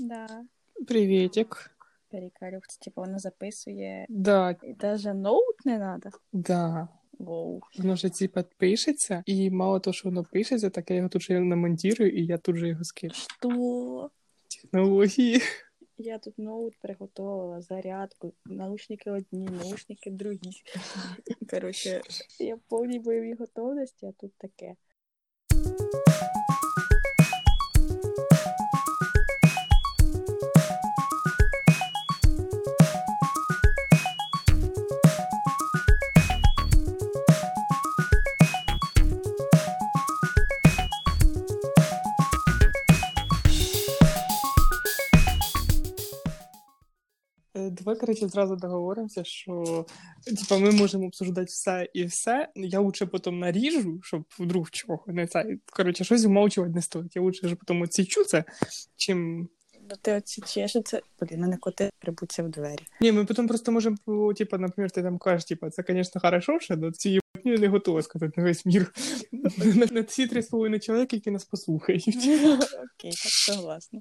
Да. Приветик. Перекалюх, це типу воно записує. Да, І даже ноут не треба. да. Воу. Воно ж типа пишеться, і мало того, що воно пишеться, так я його тут же намонтірую, і я тут же його скину. Що? Технології. Я тут ноут приготувала, зарядку, наушники одні, наушники другі. Коротше, я в повній бойовій готовності, а тут таке. Давай, коротше, зразу договоримося, що типа, ми можемо обсуждати все і все. Я лучше потім наріжу, щоб вдруг чого не це. Коротше, щось умовчувати не стоїть. Я лучше ж потім оцічу це, чим. Ну ти оці чешеться. Блін, мене коти прибуться в двері. Ні, ми потім просто можемо, типа, наприклад, ти там кажеш, типа, це, звісно, хорошо, що до цієї я не готова сказати на весь мір. На- На ці три з половиною чоловіки, які нас послухають. Окей, так согласна.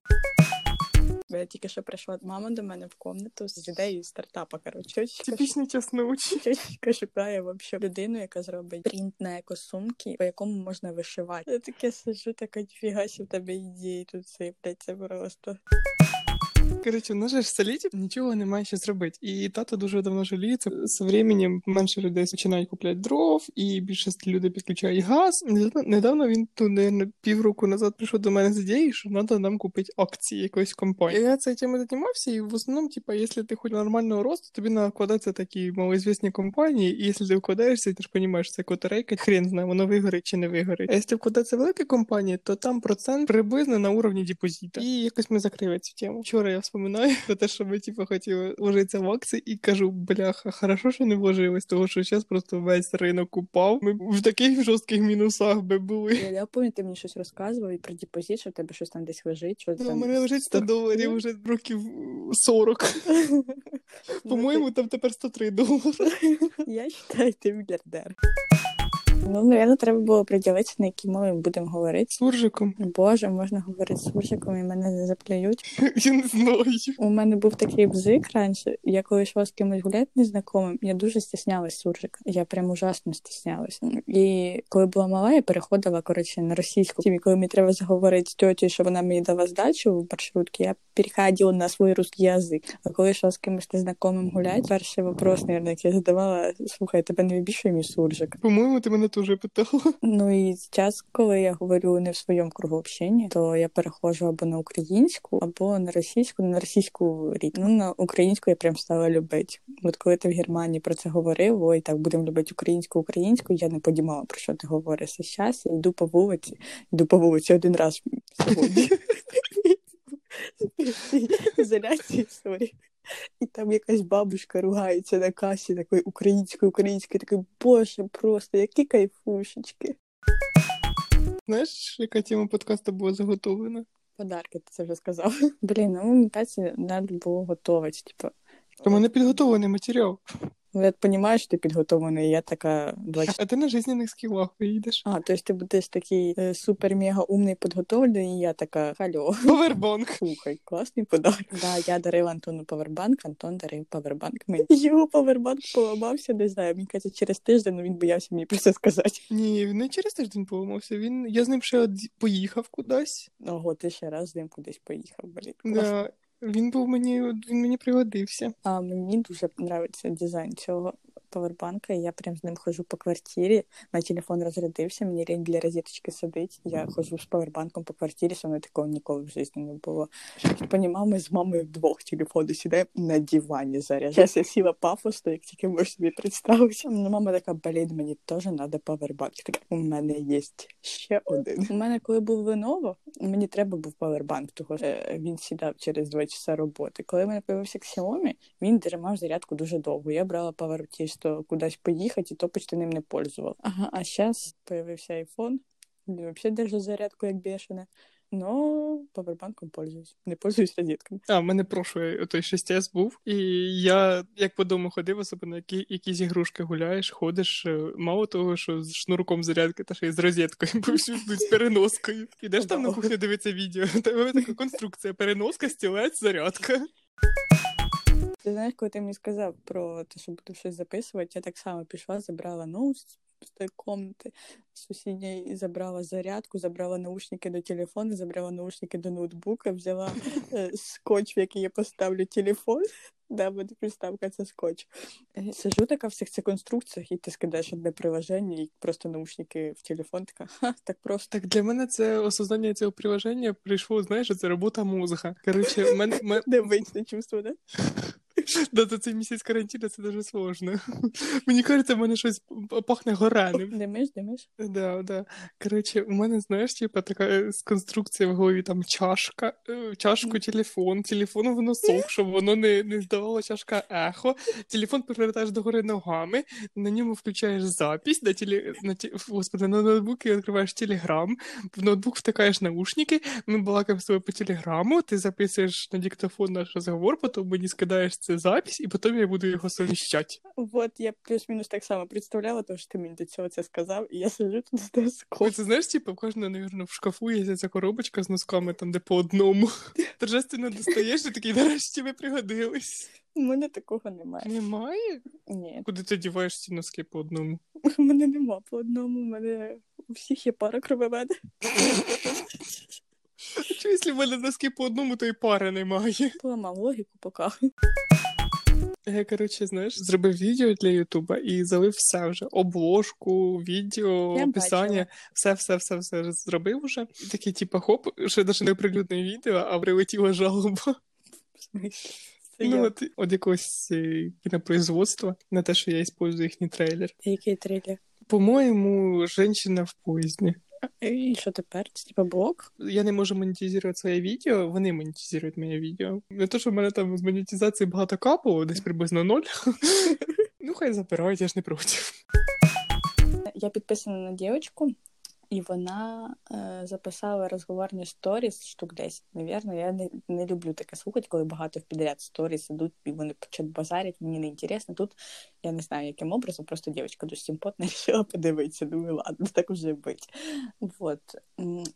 Бо я тільки що прийшла мама до мене в комнату з ідеєю стартапа. Коротше, Типічний час ночі. Тьотечка шукає вообще людину, яка зробить принт на екосумки, по якому можна вишивати. Я таке сижу, така фіга, що в тебе ідеї тут сипляться просто. Коротше, в нас же типу, нічого немає що зробити. І тато дуже давно жаліється. З временем менше людей починають купляти дров, і більшість людей підключають газ. Недавно- він тут, наверное, півроку назад прийшов до мене з ідеєю, що треба нам купити акції якоїсь компанії. Я цією темою займався, і в основному, типа, якщо ти хоч нормального росту, тобі в такі малоізвісні компанії, і якщо ти вкладаєшся, ти ж розумієш, це котарейка, хрен знає, воно вигорить чи не вигорить. А якщо вкладатися в великі компанії, то там процент приблизно на уровні депозита. І якось ми закрили цю тему. Вчора я вспоминаю про те, що ми типу, хотіли вложитися в акції, і кажу, бляха, хорошо, що не вложилось, тому що зараз просто весь ринок упав. Ми в таких жорстких мінусах би були. Я, я пам'ятаю, ти мені щось розказував і про депозит, що в тебе щось там десь лежить. Що Ну, у мене лежить 100 доларів вже років 40. По-моєму, там тепер 103 долари. Я вважаю, ти мільярдер. Ну, напевно, треба було приділитися, на якій мові ми будемо говорити. Суржиком. Боже, можна говорити з суржиком, і мене не заплюють. Я не знаю. У мене був такий бзик раніше. Я коли йшла з кимось гуляти незнайомим, я дуже стіснялась суржика. Я прям ужасно стіснялась. І коли була мала, я переходила коротше на російську. І коли мені треба заговорити з тьотю, щоб вона мені дала здачу в маршрутці, я переходила на свій русский язик. А коли йшла з кимось незнайомим гуляти, перший вопрос, наверное, який я задавала, слухай, тебе не вибішує мій суржик. По-моєму, ти мене теж питала. Ну і час, коли я говорю не в своєму кругу общення, то я переходжу або на українську, або на російську, на російську рік. Ну на українську я прям стала любити. От коли ти в Германії про це говорив, ой, так будемо любити українську, українську, я не понімала про що ти говориш. Зараз я йду по вулиці, йду по вулиці один раз сьогодні. Ізоляції, sorry. І там якась бабушка ругається на касі такою українською, українською, такий, боже, просто які кайфушечки. Знаєш, яка тема подкасту була заготовлена? Подарки, ти це вже сказав. Блін, ну мені кажеться, треба було готувати. Типу, У мене підготовлений матеріал. Ну, я розумію, що ти підготовлений, я така 20... А ти на жизненних скілах поїдеш. А, тобто ти будеш такий е, супер-мега умний підготовлений, і я така хальо. Повербанк. Слухай, класний подарок. Да, я дарила Антону павербанк, Антон дарив павербанк мені. Його павербанк поламався, не знаю. Мені каже, через тиждень ну, він боявся мені про це сказати. Ні, він не через тиждень поламався. Він я з ним ще од- поїхав кудись. Ого, ти ще раз з ним кудись поїхав, блін. Да. Він був мені, він мені пригодився. А мені дуже подобається дизайн цього павербанка. і Я прям з ним ходжу по квартирі. Мій телефон розрядився, мені лінь для розеточки сидить. Я ходжу з павербанком по квартирі, що мене такого ніколи в житті не було. Щоб понімав, ми з мамою вдвох телефони сідаємо на дивані заряджаємо. Я сіла пафосно, як тільки можеш собі представити. Ну, мама така, блін, мені теж треба павербанк. Я така, у мене є ще один. У мене, коли був Lenovo, мені треба був павербанк, того що е, він сідав через два часа роботи. Коли в мене появився Xiaomi, він тримав зарядку дуже довго. Я брала павер чисто кудись поїхати, і то почти ним не пользувала. Ага, а зараз появився iPhone, він взагалі держить зарядку як бешене. но павербанком пользуюсь. Не пользуюсь розетками. А, в мене прошлий той 6С був, і я як по дому ходив, особливо які, якісь ігрушки гуляєш, ходиш, е, мало того, що з шнурком зарядки, та ще й з розеткою, з переноскою. Ідеш там на кухню дивитися відео, тебе така конструкція, переноска, стілець, зарядка. Ти знаєш, коли ти мені сказав про те, що буду щось записувати, я так само пішла, забрала ноут з тої комнати сусідньої забрала зарядку, забрала наушники до телефону, забрала наушники до ноутбука, взяла е, скотч, в який я поставлю телефон. Да, буде приставка це скотч. Е, Сижу така в всіх цих конструкціях, і ти скидаєш одне приложення, і просто наушники в телефон, така, ха, так просто. Так для мене це осознання цього приложення прийшло, знаєш, це робота мозга. Коротше, мене. мен- Невичне чувство, да? Да, за цей місяць карантину це дуже сложно. Мені кажеться, в мене щось пахне гореним. Димиш, димиш? Да, да. Коротше, у мене, знаєш, типа така е, з конструкції в голові там чашка, е, чашку, телефон, телефон в носок, щоб воно не, не здавало чашка ехо. Телефон повертаєш догори ногами, на ньому включаєш запись, на теле, на, ті- господи, на ноутбуці відкриваєш телеграм, в ноутбук втикаєш наушники, ми балакаємо з тобою по телеграму, ти записуєш на диктофон наш розговор, потім мені скидаєш це запись, і потім я буду його совіщати. Вот я плюс-мінус так само представляла, тому що ти мені до цього це сказав, і я сижу тут з скотч. Це знаєш, типу, в кожного, навірно, в шкафу є ця коробочка з носками, там, де по одному. Торжественно достаєш і такий, нарешті ви пригодились. У мене такого немає. Немає? Ні, Куди ти діваєш ці носки по одному? у мене нема по одному, у мене у всіх є пара крововеда. Чи якщо в мене носки по одному, то і пари немає. Поламав логіку поки. Я, коротше, знаєш, зробив відео для Ютуба і залив все вже. Обложку, відео, Я описання, все, все, все, все зробив уже. І такий, типу, хоп, ще навіть не оприлюдне відео, а прилетіла жалоба. Це Ну, я. от, от якогось е, кінопроизводства на те, що я использую їхній трейлер. Який трилер? По-моєму, «Женщина в поїзді». І що тепер? Це типа блок? Я не можу монетизувати своє відео, вони монетизують моє відео. Не то, що в мене там з монетизації багато капало, десь приблизно ноль. Ну, хай забирають, я ж не проти. Я підписана на дівчинку, і вона е, записала розговорні сторіс штук 10, навірно. Я не, не люблю таке слухати, коли багато в підряд сторіс ідуть, і вони почать базарять, мені не інтересно. Тут я не знаю, яким образом, просто дівчинка дуже симпотна, вирішила подивитися. Думаю, ладно, так уже бить. Вот.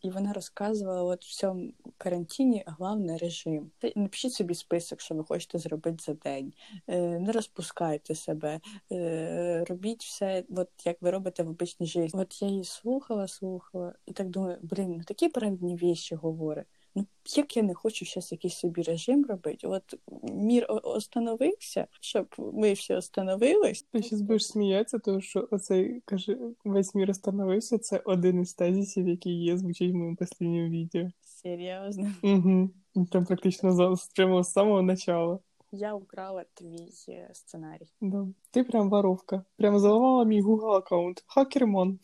І вона розказувала, от в цьому карантині головний режим. Напишіть собі список, що ви хочете зробити за день. Е, Не розпускайте себе, е, робіть все, от як ви робите в обичній житті. От я її слухала, слухала, і так думаю, блін, ну такі правильні віші говорить. Ну, як я не хочу зараз якийсь собі режим робити, от мір остановився, щоб ми всі остановились. Ти зараз будеш сміятися, тому що оцей, каже, весь мір остановився, це один із тезисів, який є, звучить в моєму останньому відео. Серйозно. Угу. Там практично за, прямо з самого начала. Я украла твій е, сценарій. Да. Ти прям воровка. Прям заламала мій Google аккаунт. Хакермон.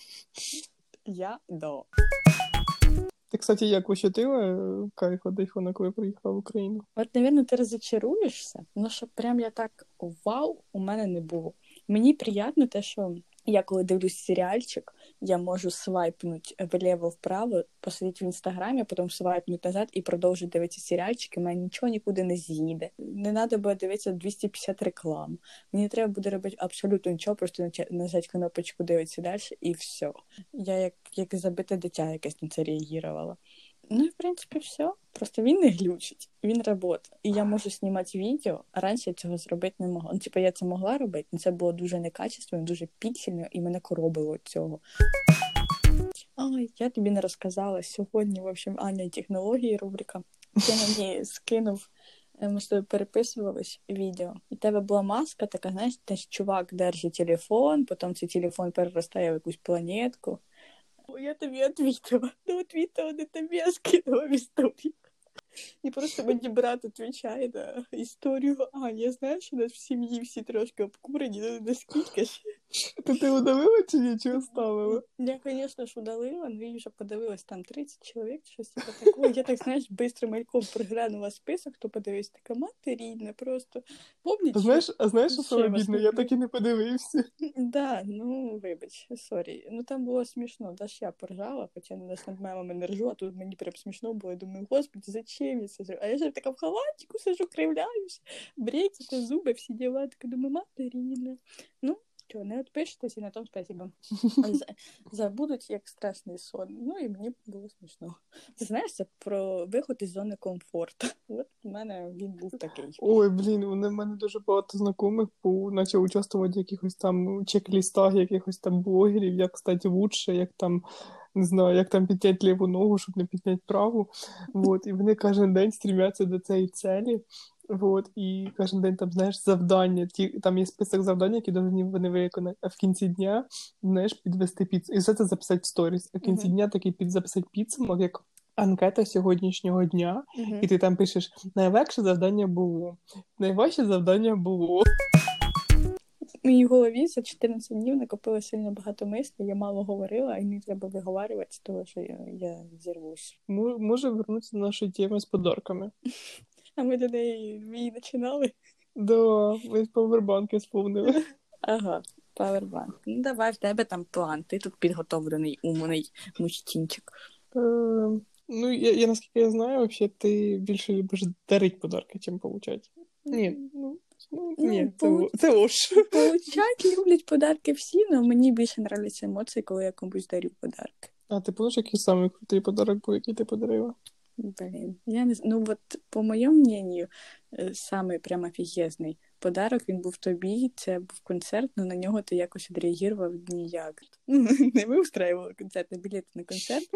Я до. Ти, кстати, як ощутила е, кайф від айфона, коли приїхала в Україну? От, мабуть, ти розочаруєшся, але щоб прям я так вау, у мене не було. Мені приємно те, що я коли дивлюсь серіальчик, я можу свайпнути вліво-вправо, посидіти в інстаграмі, потім свайпнути назад і продовжити дивитися серіальчик, і мене нічого нікуди не з'їде. Не треба буде дивитися 250 реклам. Мені треба буде робити абсолютно нічого, просто нажати кнопочку дивитися далі і все. Я як, як забите дитя якесь на це реагувала. Ну в принципі все. Просто він не глючить, він працює. І я можу знімати відео, а раніше я цього зробити не могла. Ну, типу, я це могла робити, але це було дуже некачественно, дуже піксельно, і мене коробило від цього. Ой, я тобі не розказала. Сьогодні, в общем, Аня технології рубрика. Ти мені скинув. е, Ми з тобою переписувались відео, і в тебе була маска, така, знаєш, десь чувак держить телефон, потім цей телефон переростає в якусь планетку. О, я тобі відвітила. Ну, відвітила не тобі, а скинула в історію. І просто мені брат відповідає на історію. А, я знаю, що у нас в сім'ї всі трошки обкурені, ну наскільки ж. То ти удалила чи нічого ставила? Я, звісно ж, удалила, ну і вже подивилась там 30 чоловік, щось типу такого. Я так, знаєш, бистро мальком приглянула список, хто подивився, така мати рідна, просто помніть. А знаєш, а знаєш, що саме бідно? Я так і не подивився. Да, ну вибач, sorry. Ну там було смішно, Даш я поржала, хоча на нас над мемами не ржу, а тут мені прям смішно було. Я думаю, господи, зачем я це зробила? А я ж така в халатику сижу, кривляюсь, брекети, зуби, всі діла. Така думаю, мати рідна. Ну, чого, не відпишетесь і на тому спасибо. Забудуть як страшний сон. Ну і мені було смішно. Ти знаєш, це про виход із зони комфорту. От у мене він був такий. Ой, блін, в мене дуже багато знайомих по- почав участвувати в якихось там чек-лістах, якихось там блогерів, як стати лучше, як там. Не знаю, як там підняти ліву ногу, щоб не підняти праву. Вот. І вони кожен день стрімяться до цієї цілі. Вот. І кожен день там, знаєш, завдання. Ті, там є список завдань, які повинні вони виконати. А в кінці дня, знаєш, підвести піцу. І все це записати в сторіс. А в кінці Мгм. дня такий під записати підсумок, як анкета сьогоднішнього дня. Мгм. І ти там пишеш: найлегше завдання було, найважче завдання було. В моїй голові за 14 днів накопило сильно багато мислів, я мало говорила, і не треба виговарювати, тому що я, я зірвусь. Мо- Може вернутися до нашої теми з подарками. А ми до неї її починали. Да, ми повербанки сповнили. Ага, павербанк. Ну давай в тебе там план. Ти тут підготовлений, умний мужчинчик. Е, ну, я, я наскільки я знаю, вообще ти більше любиш дарити подарки, чим получати. Ні, ну, ну Ну, ні, ло- це ложь. Получать люблять подарки всі, але мені більше нравляться емоції, коли я комусь дарю подарки. А ти помниш, який самий крутий подарок був, який ти подарила? Блин, я не. Ну от, по моєму мнению, е, самий прям офігезний подарок він був тобі. Це був концерт, але на нього ти якось відреагував ніяк. Ну, не ми устраювали концерт, а білети на концерт.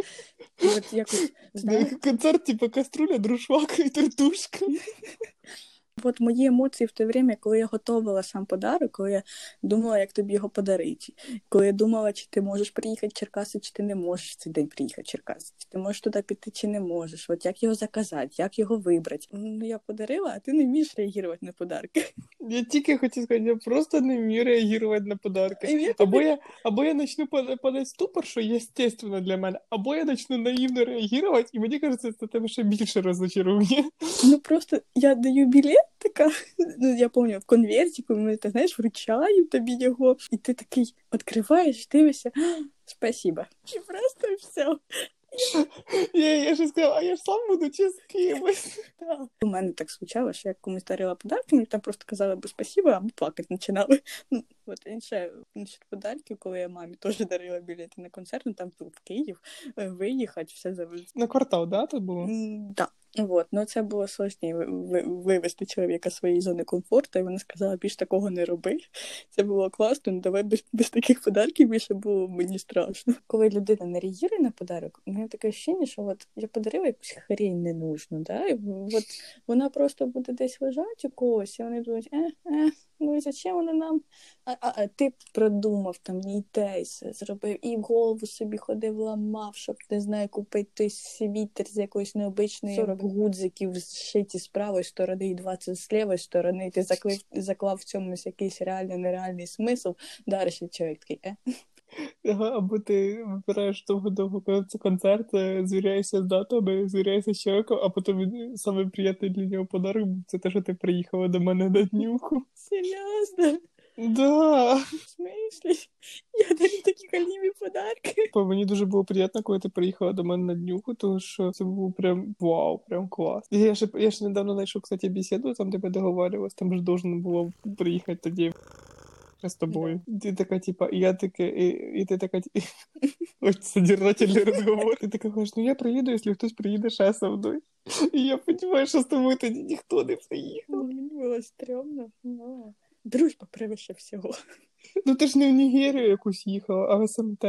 І от якось знаєш, Концерт, типу каструля, друшвак і тертушка. от мої емоції в те время, коли я готувала сам подарок, коли я думала, як тобі його подарити. Коли я думала, чи ти можеш приїхати в Черкаси, чи ти не можеш цей день приїхати в Черкаси, чи ти можеш туди піти, чи не можеш. От як його заказати, як його вибрати. Ну я подарила, а ти не вмієш реагувати на подарки. Я тільки хотів сказати, я просто не вмію реагувати на подарки. Або я, або я начну падати ступор, що естественно для мене, або я начну наївно реагувати, і мені кажеться, це тебе ще більше розочарує. Ну просто я даю білет, така. Ну я пам'ятаю, в конвертику ми ти знаєш, вручаємо тобі його, і ти такий відкриваєш, дивишся. «А, Спасибо. І просто все. Я, я ж сказала, а я ж сам буду чи з кимось. У мене так звучало, що я комусь дарила подарки, мені там просто казали би спасибо, або плакати починали. От інше інші подарки, коли я мамі теж дарила білети на концерт, ну там в Київ е, виїхати, все завезти. На квартал, да, тут було? М, Да. Вот, ну це було сложніше ви- ви- вивести чоловіка з своєї зони комфорту, і вона сказала, більш такого не роби. Це було класно, ну давай без, без таких подарків більше було мені страшно. Коли людина не реагує на подарок, у мене таке ощущення, що от я подарила якусь хрень ненужну, да? і от вона просто буде десь лежати у когось, і вони думають, е, е, ну і зачем вони нам? А, а, а ти продумав там їй тейс, зробив і голову собі ходив, ламав, щоб не знаю, купити той світер з якоїсь необичної 40 гудзиків зшиті з правої сторони і 20 з лівої сторони. І ти заклив, заклав в цьому якийсь реально нереальний смисл. Далі чоловік такий, е. Або ти вибираєш довго-довго, коли це концерт, е, звіряєшся з датами, звіряєшся з чоловіком, а потім він- саме приємний для нього подарок був це те, що ти приїхала до мене на днюху. Серйозно? Да. В смислі? Я дарю такі калімі подарки. По мені дуже було приємно, коли ти приїхала до мене на днюху, тому що це було прям вау, прям клас. І я ще я ще недавно знайшов, кстати, бесіду, там тебе договарювалась, там ж должен було приїхати тоді з тобою. Ти така, типа, я таке, і, і ти така, ось содержательний розговор. Ти така кажеш, ну я приїду, якщо хтось приїде ще со мною. І я розумію, що з тобою тоді ніхто не приїхав. Ну, Мені було стрьомно. але дружба превише всього. Ну ти ж не в Нігерію якусь їхала, а в СМТ.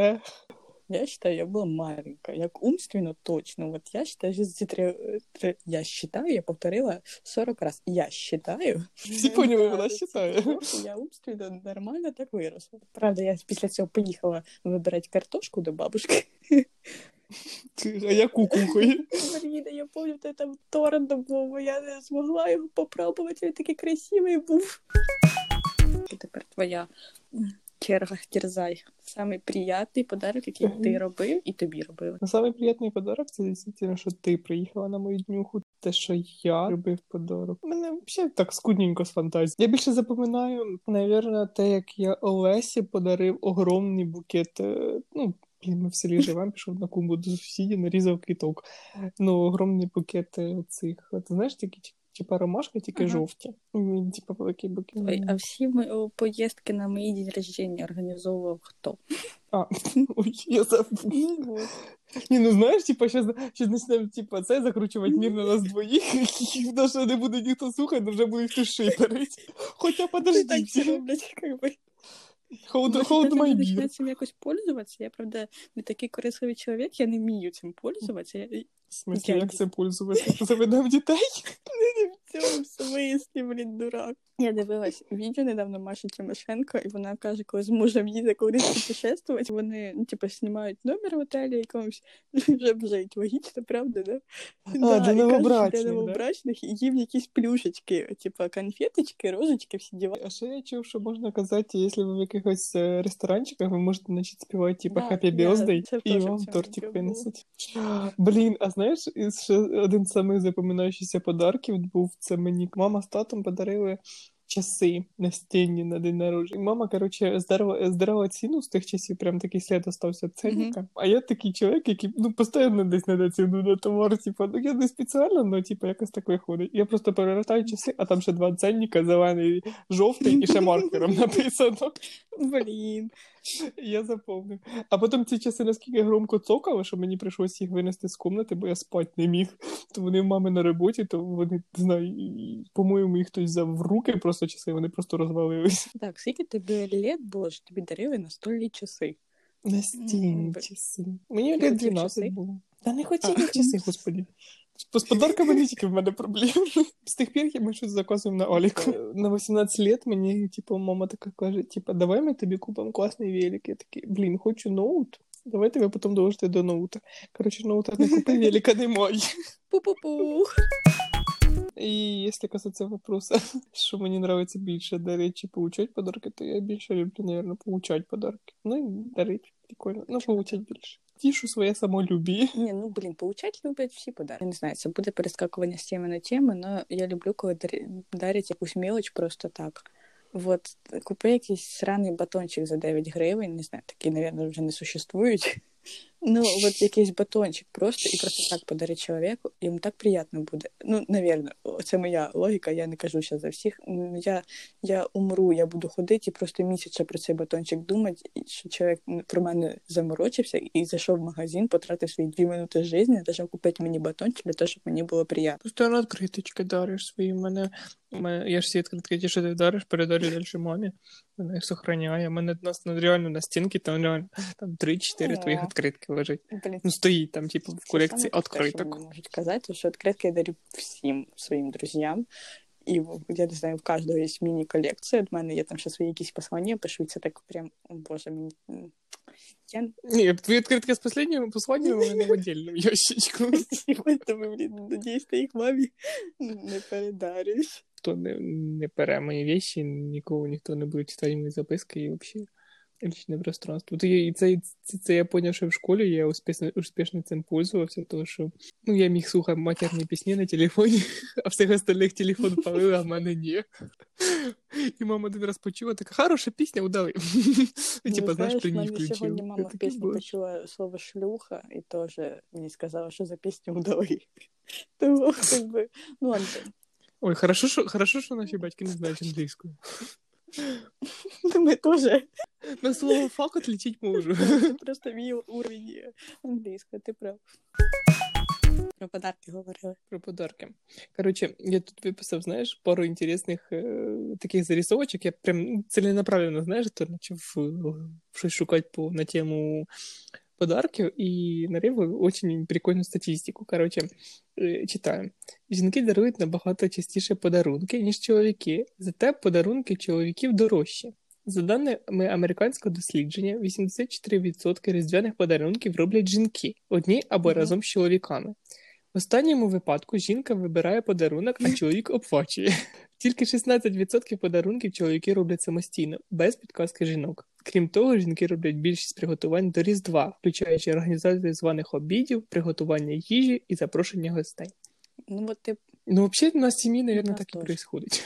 Я считаю, я была маленькая. Як умственно точно. Вот я считаю, три- три- я считаю, я повторила 40 раз. Я считаю. Всі поняли, вона считає. Я умственно нормально так виросла. Правда, я після цього поїхала вибирати картошку до бабушки. А я кукухою. Блін, я пам'ятаю, там торт був, я не змогла його попробувати, він такий красивий був. Тепер твоя Черга терзай. Самий приятний подарок, який ти робив, і тобі робили. Ну, Самий приємний подарок це дійсно, що ти приїхала на мою днюху. Те, що я робив подарок. Мене взагалі так скудненько з фантазією. Я більше запам'ятаю, навірно, те, як я Олесі подарив огромний букет. е, Ну, ми в селі живемо, пішов на кумбу до сусідів, нарізав квіток. Ну, огромний букет е, цих. От, знаєш, такі типа ромашка, тільки Ага. жовті. Типа великі букет. Ой, а всі ми поїздки на мої день рождення організовував хто? А, ой, я забув. Ну. Ні, ну знаєш, типа, щас, щас почнемо, типа, це закручувати мір на нас двоїх, яких даже не буде ніхто слухати, вже буде хтось шиперить. Хоча подождіть. так роблять, як би. Hold, hold my beer. Я цим якось пользуватися. Я, правда, не такий корисливий чоловік, я не вмію цим пользуватися. Я В смысле, Я- як це пользуватися? Заведемо дітей? Цьому смислі, блін, дурак. Я дивилась відео недавно Маші Тимошенко, і вона каже, коли з мужем їде кудись путешествувати, вони, ну, типу, знімають номер в отелі якомусь, вже бжить. Логічно, правда, да? А, Да, для і кажуть, новобрачних, да? і їм якісь плюшечки, типу, конфеточки, рожечки, всі діла. А ще я чув, що можна казати, якщо ви в якихось е, ресторанчиках, ви можете значить співати, типа, Да, Happy Birthday, це і вам тортик винесуть. Блін, а знаєш, ще один з самих запам'ятаючихся подарків був, це мені мама з татом подарили часи настінні на день народження. Мама, коротше, здирала, здирала ціну з тих часів, прям такий слід остався від ценника. А я такий чоловік, який ну, постійно десь на ціну на товар, типу, ну я не спеціально, але типу, якось так виходить. Я просто перевертаю часи, а там ще два ценника, зелений, жовтий і ще маркером написано. Блін. Я запомнив. А потім ці часи наскільки громко цокали, що мені прийшлося їх винести з кімнати, бо я спати не міг. То вони в мами на роботі, то вони, не знаю, по-моєму, їх хтось взяв в руки просто часи, вони просто розвалились. Так, скільки тобі літ було, що тобі дарили настольні часи? Настільні часи. Мені лет 12 часи? було. Та не хотіли часи, господі. З подарками не тільки в мене проблеми. З тих пір ми щось заказуємо на Аліку. На 18 лет мені, типу, мама така каже: типу, давай ми тобі купимо класний велик. Я такий, блін, хочу ноут. Давай тебе потім доложити до ноута. Коротше, ноута не купив, велика немає. Пу-пу-пу. І якщо касатися вопроса, що мені подобається більше дарити чи получати подарки, то я більше люблю, мабуть, получати подарки. Ну і дарити прикольно. Ну, получати більше. Тішу своє самолюбі. Ні, ну блін, получать люблять всі подарки. Я не знаю, це буде перескакування з теми на теми, але я люблю, коли дарять якусь мілоч просто так. От купи якийсь сраний батончик за 9 гривень, не знаю, такі, мабуть, вже не существують. Ну, от якийсь батончик просто і просто так подарить чоловіку, йому так приємно буде. Ну, навірно, це моя логіка, я не кажу ще за всіх. Я, я умру, я буду ходити і просто місяця про цей батончик думати, що чоловік про мене заморочився і зайшов в магазин, потратив свої дві минути життя щоб купити мені батончик, для того, щоб мені було приємно. Просто відкриточки дариш свої. Мене, мене я ж всі відкритки, ті, що ти дариш, передарю далі мамі. Вона їх сохраняє. У мене нас ну, реально на стінці там реально там 3-4 твоїх відкритки лежить. Блін, Ну, стоїть там, типу, в колекції відкриток. мені можуть казати, що відкритки я дарю всім своїм друзям. І я не знаю, в кожного є міні-колекція. От мене є там ще свої якісь послання, пишу, це так прям, о боже, мені. Я Ні, твої відкритки з останнього послання у мене в отдельному ящичку. Тому, блін, надіюсь, ти їх мамі не передариш. Хто не, не бере мої вещі, нікого ніхто не буде читати мої записки і взагалі лічне пространство. То я, це, це, це я поняв, що в школі я успішно, успішно цим пользувався, тому що ну, я міг слухати матерні пісні на телефоні, а всіх остальних телефон палив, а в мене ні. І мама один раз почула, така хороша пісня, удали. І типа, знаєш, при ній включив. сьогодні мама в пісні почула слово шлюха і теж мені сказала, що за пісню удали. Тому, якби, ну. Ой, хорошо, що, хорошо, що наші батьки не знають англійською. Ми теж. На слово фак отличить можу. Це просто мій уровень англійської, ти прав. Про подарки говорили. Про подарки. Короче, я тут виписав, знаєш, пару інтересних е, таких зарисовочок. Я прям целенаправленно, знаєш, то почав щось шукати по, на тему подарків і нарив очень прикольну статистику. Короче, е, читаю. Жінки дарують набагато частіше подарунки, ніж чоловіки, зате подарунки чоловіків дорожчі. За даними американського дослідження, 84% різдвяних подарунків роблять жінки одні або Мгм. разом з чоловіками. В останньому випадку жінка вибирає подарунок, а чоловік оплачує. Тільки 16% подарунків чоловіки роблять самостійно, без підказки жінок. Крім того, жінки роблять більшість приготувань до Різдва, включаючи організацію званих обідів, приготування їжі і запрошення гостей. Ну, от ти Ну, взагалі, у нас в сім'ї, мабуть, так і теж. відбувається.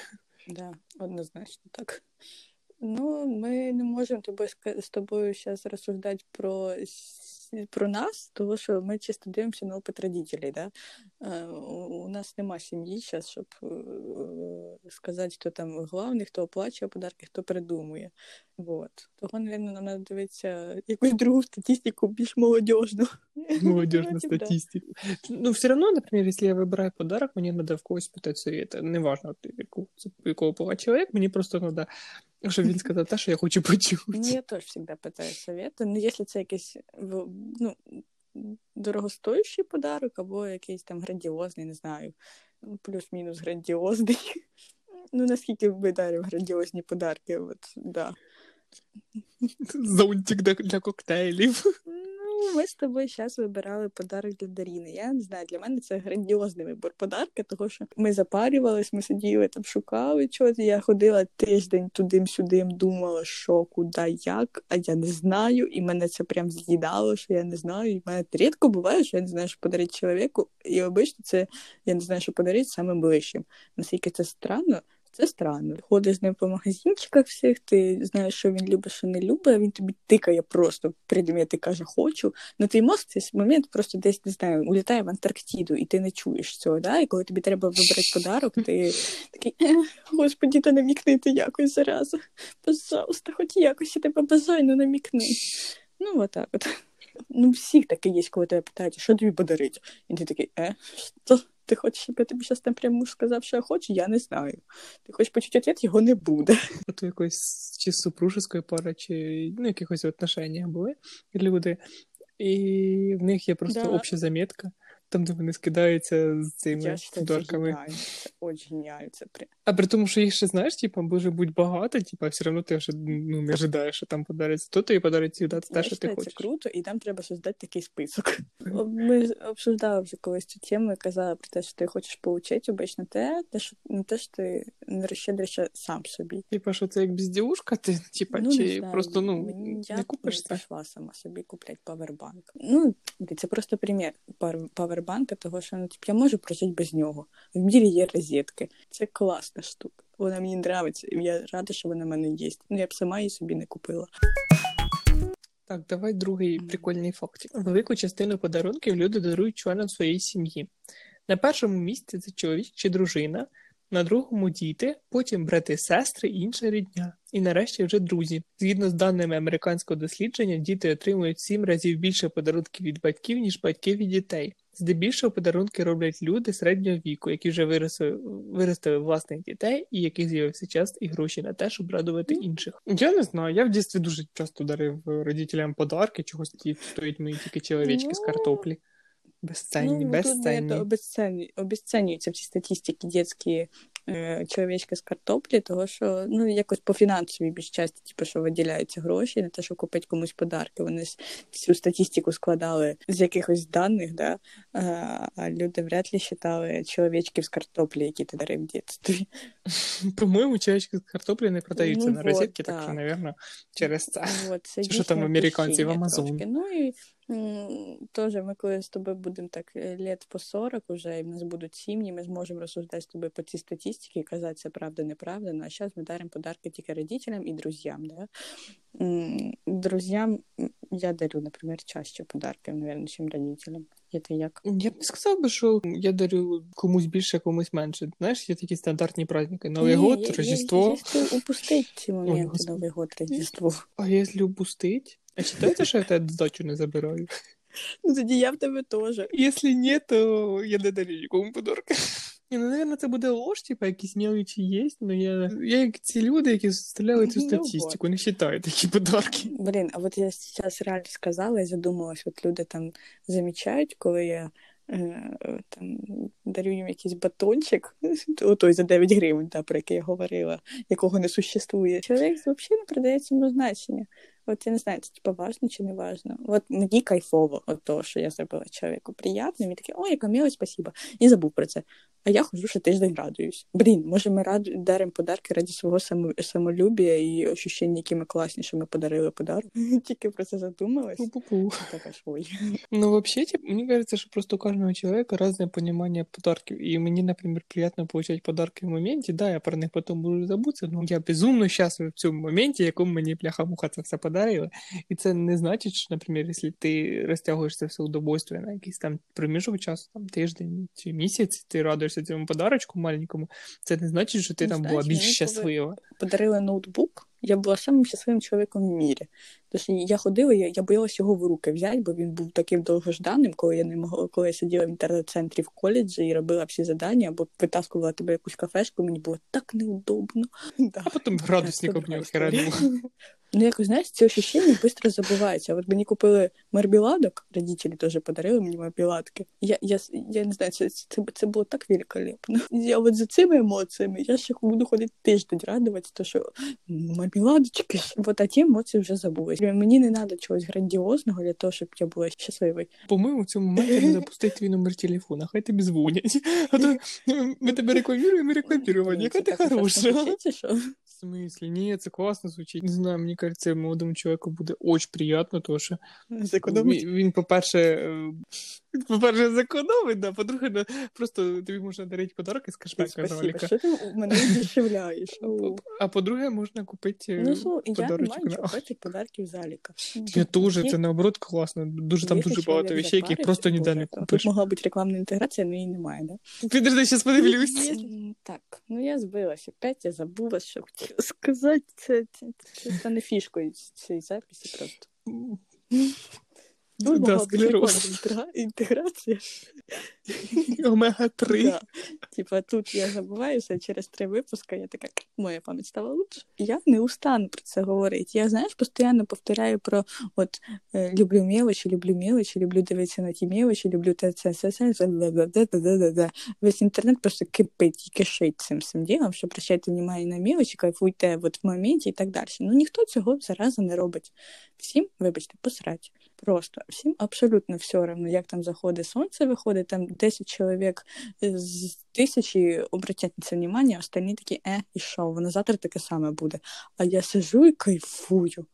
Да, однозначно так. Ну, ми не можемо ска- з тобою зараз розсуждати про, про нас, тому що ми чисто дивимося на опит родителей. Да? Е, У нас нема сім'ї зараз, щоб е, сказати, хто там головний, хто оплачує подарки, хто придумує. Вот. Того, мабуть, нам треба дивитися якусь другу статистику більш молодіжну. Молодежная Вроде статистика. Ну, все равно, например, если я выбираю подарок, мне надо в когось питати совета. Неважно, якого пола чоловік, мені просто надо, щоб він сказав те, що я хочу почути. Ну, я теж завжди питаю совети. Ну, якщо це якийсь в- ну, дорогостоящий подарок, або якийсь там грандіозний, не знаю, ну, плюс-мінус грандіозний. Ну, наскільки ми даримо грандіозні подарки, от, да. Зонтик для, коктейлів. Ну, ми з тобою зараз вибирали подарок для Даріни. Я не знаю, для мене це грандіозний вибор подарка, тому що ми запарювались, ми сиділи там, шукали чогось. Я ходила тиждень туди-сюди, думала, що, куди, як, а я не знаю, і мене це прям з'їдало, що я не знаю. І в мене рідко буває, що я не знаю, що подарити чоловіку, і обично це я не знаю, що подарити самим ближчим. Наскільки це странно, це странно. Ходиш з ним по магазинчиках всіх, ти знаєш, що він любить, що не любить, а він тобі тикає просто предмети, каже, хочу. Ну твій мозк цей момент просто десь не знаю, улітає в Антарктиду, і ти не чуєш цього. Да? І коли тобі треба вибрати подарок, ти такий, «Е, господі, то намікни ти якось зараза. Пожалуйста, хоч якось я тебе бажаю, ну намікни. Ну, отак от. Ну, всіх таке є, коли тебе питають, що тобі подарити? І ти такий, е, що? Ти хочеш, щоб я тобі зараз напряму сказав, що я хочу? Я не знаю. Ти хочеш почути ответ, його не буде. От у якоїсь чи супружеської пари, чи ну, якихось отношеннях були люди, і в них є просто Да. обща замітка, там, де вони скидаються з цими Я считаю, це дуже геніально. Це при... А при тому, що їх ще знаєш, типа, може бути багато, типа, все одно ти вже ну, не ожидаєш, що там подариться. То тобі подарить завжди те, що ти хочеш. це круто, і нам треба создати такий список. Ми обсуждали вже колись цю тему і казали про те, що ти хочеш отримати обично те, те, що не те, що ти не розщедришся сам собі. Типа, що це як бездівушка, ти, типа, Ну, чи знаю, просто ну, мені- я не купиш це. пішла сама собі купляти павербанк. Ну, це просто примір пар- павербанка, того, що ну, типу, я можу прожити без нього. В мірі є розетки. Це класна штука. Вона мені подобається, і я рада, що вона в мене є. Ну, я б сама її собі не купила. Так, давай другий прикольний фактик. Велику частину подарунків люди дарують членам своєї сім'ї. На першому місці це чоловік чи дружина, на другому діти, потім брати, сестри і інша рідня. І нарешті вже друзі. Згідно з даними американського дослідження, діти отримують сім разів більше подарунків від батьків, ніж батьки від дітей. Здебільшого подарунки роблять люди середнього віку, які вже виросли, виростили власних дітей, і яких з'явився час і гроші на те, щоб радувати інших. Я не знаю. Я в дітстві дуже часто дарив родителям подарки, чогось ті стоять мої тільки чоловічки з Ну, картоплі. Безценні, ну, безценні. Тут обесценні, обесценюються в цій статистиці дітські е, чоловічки з картоплі, того що ну якось по фінансовій більш часто, типу, що виділяються гроші на те, щоб купити комусь подарки. Вони ж цю статистику складали з якихось даних, да? а, люди вряд ли вважали чоловічків з картоплі, які ти дарив в дитинстві. По-моєму, чоловічки з картоплі не продаються Ну на розетки, так що, напевно, через це. Вот, це Чи що там американці в Амазон? Ну і теж ми коли з тобою будемо так е, літ по 40 уже, і в нас будуть сім'ї, ми зможемо розсуждати з тобою по цій статистиці і казати, це правда, неправда. Ну а зараз ми даримо подарки тільки родителям і друзям. Да? Друзям я дарю, наприклад, чаще подарки, мабуть, ніж родителям. Ти як? Я б не сказав би, що я дарю комусь більше, комусь менше. Знаєш, є такі стандартні праздники. Новий год, я- я- Рождество. Я, упустить ці моменти, Господи. Новий год, Рождество. А якщо упустить? А читаєте, що я тебе здачу не забираю? Ну тоді я в тебе теж. Якщо ні, то я не дарю нікому подарки. Ні, ну, наверное, це буде ложь, типа, якісь мелочі є, але я, я як ці люди, які составляли цю Ну, статистику, не вважаю такі подарки. Блін, а от я зараз реально сказала і задумалась, от люди там замічають, коли я е, там дарю їм якийсь батончик, отой за 9 гривень, та, про який я говорила, якого не существує. Чоловік взагалі не придає цьому значення. От я не знаю, це типа важно чи не важно. От мені кайфово от того, що я зробила чоловіку приємно, він такий, о, яка милость, спасибо. І забув про це. А я хожу, що тиждень радуюсь. Блін, може, ми раду даримо подарки раді свого само... самолюбія і ощущення, які ми класні, що ми подарили подарок. Тільки про це задумалась. Пу-пу-пу. Така ж ой. Ну, вообще, типа, мне кажется, что просто у каждого человека разное понимание подарков. И мне, например, приятно получать подарки в моменте. Да, я про них потом буду забути, но я безумно щаслив в цьому моменті, якому мені бляха-муха це все подарила. І це не значить, що, наприклад, якщо ти розтягуєш це все удовольствие на якийсь там проміжок часу, там тиждень чи місяць, ти радуєшся цьому подарочку маленькому, це не значить, що ти Ну, там знаєш, була більш щаслива. Подарили ноутбук. Я була самим щасливим чоловіком в мірі. Тож я ходила, я, я боялась його в руки взяти, бо він був таким довгожданим, коли я не могла, коли я сиділа в інтернет-центрі в коледжі і робила всі завдання, або витаскувала тебе якусь кафешку, мені було так неудобно. Да. А потім градусник Це об нього друга історія. херанув. Ну, якось, знаєш, ці ощущення швидко забуваються. От мені купили мармеладок, родителі теж подарили мені мармеладки. Я, я, я не знаю, це, це, це було так великолепно. Я от за цими емоціями я ще буду ходити тиждень радуватися, то що «Ну, мармеладочки. От а ті емоції вже забулись. Мені не треба чогось грандіозного для того, щоб я була щасливою. По-моєму, в цьому моменті треба пустити твій номер телефона, хай тобі дзвонять. А то ми тебе рекламуємо, рекламуємо. Яка ти хороша. В смысле? Ні, це класно звучить. Не знаю, мені кажеться, молодому чоловіку буде очень приємно, тому що Зекономить. він, він, по-перше, е, по-перше, зекономить, да, по-друге, да, просто тобі можна дарити подарок із кешбека Спасибо, Ноліка. що ти мене здешевляєш? А по-друге, можна купити Ну, слухай, я не подарочок маю купити подарків заліка. Я теж, це наоборот класно. Дуже там дуже багато вещей, які просто ніде не купиш. Тут могла бути рекламна інтеграція, але її немає, да? Підожди, зараз подивлюсь. Так, ну я збилася. Опять я забула, що хотіла сказати. Це, стане фішкою цієї записі просто. Тут Да, склероз. інтегра- інтеграція. Омега-3. Да. Типа тут я забуваюся, через три випуска я така, моя пам'ять стала лучше. Я не устану про це говорити. Я, знаєш, постійно повторяю про от е, люблю мелочі, люблю мелочі, люблю дивитися на ті мелочі, люблю те, це, це, це, це. Весь інтернет просто кипить і кишить цим всім ділом, що прощайте внимание на мелочі, кайфуйте от в моменті і так далі. Ну ніхто цього зараза не робить. Всім, вибачте, посрать. Просто всім абсолютно все одно, як там заходить сонце, виходить, там 10 чоловік з тисячі обратять на це внимання, остальні такі, е, і що, воно завтра таке саме буде. А я сижу і кайфую.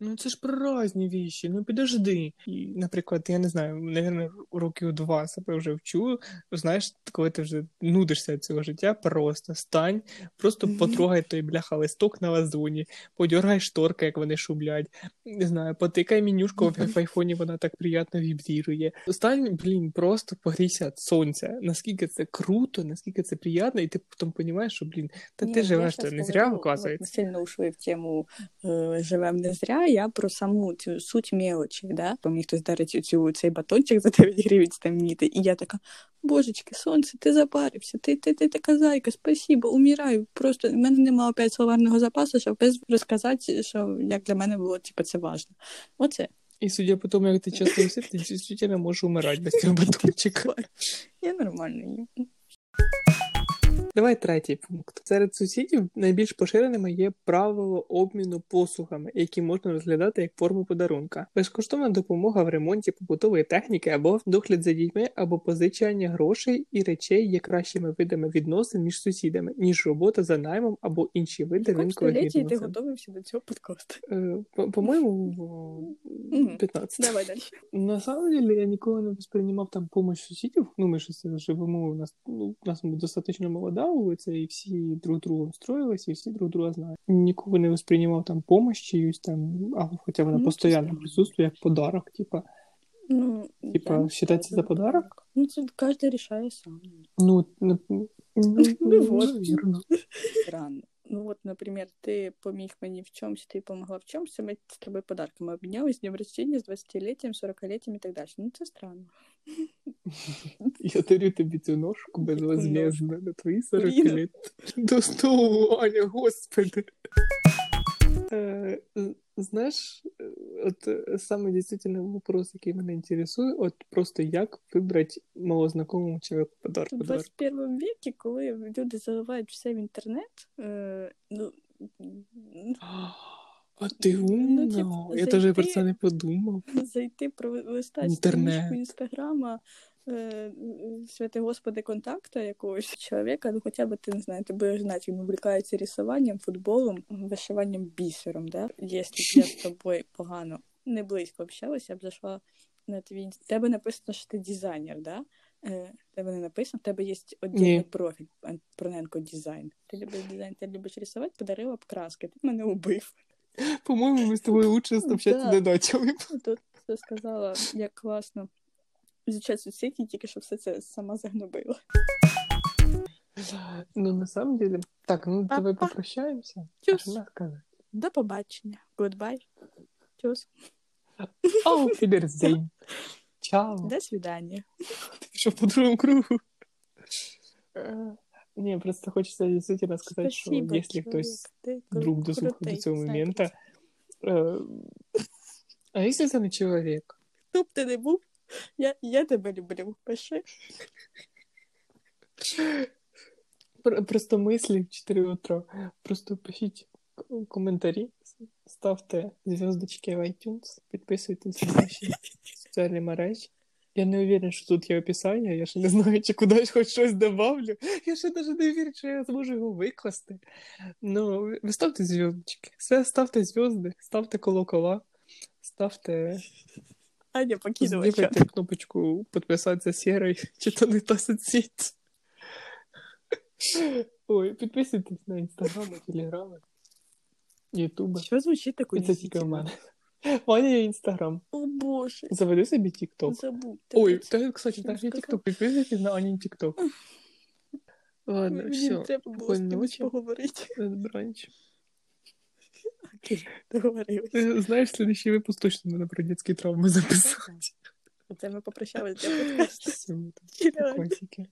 Ну це ж про різні віші, ну підожди. І, наприклад, я не знаю, навірно, років два себе вже вчу. Знаєш, коли ти вже нудишся від цього життя, просто стань, просто Мгм. потрогай той бляха листок на лазуні, подергай шторки, як вони шублять. Не знаю, потикай менюшку в в айфоні, вона так приємно вібрірує. Стань, блін, просто погрійся від сонця. Наскільки це круто, наскільки це приємно, і ти потім розумієш, що, блін, та Ні, ти я живеш не зря, говорю, Ми сильно ушли в тему е, живем не зря. Я про саму цю суть мелочі, да? Бо мені хтось дарить цю, цей батончик за 9 гривень стамніти, і я така, божечки, сонце, ти запарився, ти, ти, ти така зайка, спасибо, умираю. Просто в мене немає опять словарного запасу, щоб без розказати, що як для мене було типу, це важливо. Оце. І судя по тому, як ти часто їсиш, ти дійсно можеш умирати без цього батончика. Я нормально їм. Давай третій пункт. Серед сусідів найбільш поширеними є правило обміну послугами, які можна розглядати як форму подарунка. Безкоштовна допомога в ремонті побутової техніки або догляд за дітьми, або позичання грошей і речей є кращими видами відносин між сусідами, ніж робота за наймом або інші види ринкових столітті ти готувався до цього подкасту? Е, по- По-моєму, в Мгм. 15. Давай далі. На самом деле я ніколи не воспринимав там помощь сусідів. Ну, ми ж живемо, у нас, ну, у нас достатньо молода вулиця, і всі друг другом строїлися, і всі друг друга знають. Ніколи не воспринимав там помощь чиюсь там, а хоча вона Ну, це постійно справді. присутствує як подарок, типа. Ну, Типа, я не считається знаю, за подарок? Ну, це кожен рішає сам. Ну, ну, ну, Ну, вот. навірно. Странно. Ну от, наприклад, ти поміг мені в чомусь, ти допомогла в чомусь, ми з тобою подарками обмінялись з днем рождения, з 20-літтям, 40-літтям і так далі. Ну, це странно. Я дарю тобі цю ножку безвозмездно на твої 40 Блін. лет. Достовування, господи. Е, з- Знаєш, е, от е, саме дійсно вопрос, який мене інтересує, от просто як вибрати малознакомому чоловіку подарок. В 21 віці, коли люди заливають все в інтернет, е, ну, А ти Ну, умна. типу, Я теж про це не подумав. Зайти, пролистати Інтернет. інстаграма, е, святи господи, контакта якогось чоловіка, ну хоча б ти не знаю, ти будеш знати, він увлікається рисуванням, футболом, вишиванням бісером, да? Якщо б я з тобою погано не близько общалася, я б зайшла на твій тебе написано, що ти дизайнер, да? Е, тебе не написано, в тебе є отдільний Ні. профіль Проненко дизайн. Ти любиш дизайн, ти любиш рисувати, подарила б краски. Ти мене убив. По-моєму, ми з тобою лучше общатися Да. не почали. б. Тут все сказала, як класно изучать соцсети, тільки що все це сама загнобила. Ну, на самом деле. Так, ну давай попрощаємося. Тюс. До побачення. Goodbye. Тюс. Auf Wiedersehen. Чао. До свидання. Що по другому кругу? Е, Ні, просто хочеться дійсно сказати, що Спасибо, якщо чоловік. хтось Ти вдруг кру- до цього це. е, А якщо це не чоловік? Хто б ти не був, я, я тебе люблю. Пиши. Просто мислі в 4 утра. Просто пишіть коментарі, ставте зв'язочки в iTunes, підписуйтесь на наші соціальні мережі. Я не уверен, що тут є описання, я ще не знаю, чи кудись хоч щось добавлю. Я ще навіть не вірю, що я зможу його викласти. Ну, ви ставте зв'язочки. Все, ставте зв'язки, ставте колокола, ставте Аня покинула чат. Кнопочку підписатися sorry, чи то не та соцсеть. Ой, підписуйтесь на інстаграм, телеграм, ютуба. Що звучить таку Це тільки в мене. Ваня є інстаграм. О боже, Заведи собі тікток. забудь. Ой, Та та, кстати, наш є тікток. Підписуйтесь на Анін тікток. Ладно, Мені все. треба було з Спокійної кимось ночі. поговорити. Добраніч. Окей, договорились. Е, Знаєш, следующий випуск точно треба про дитячі травми записати. Це ми попрощалися для подкасту. Все, Реально. котики.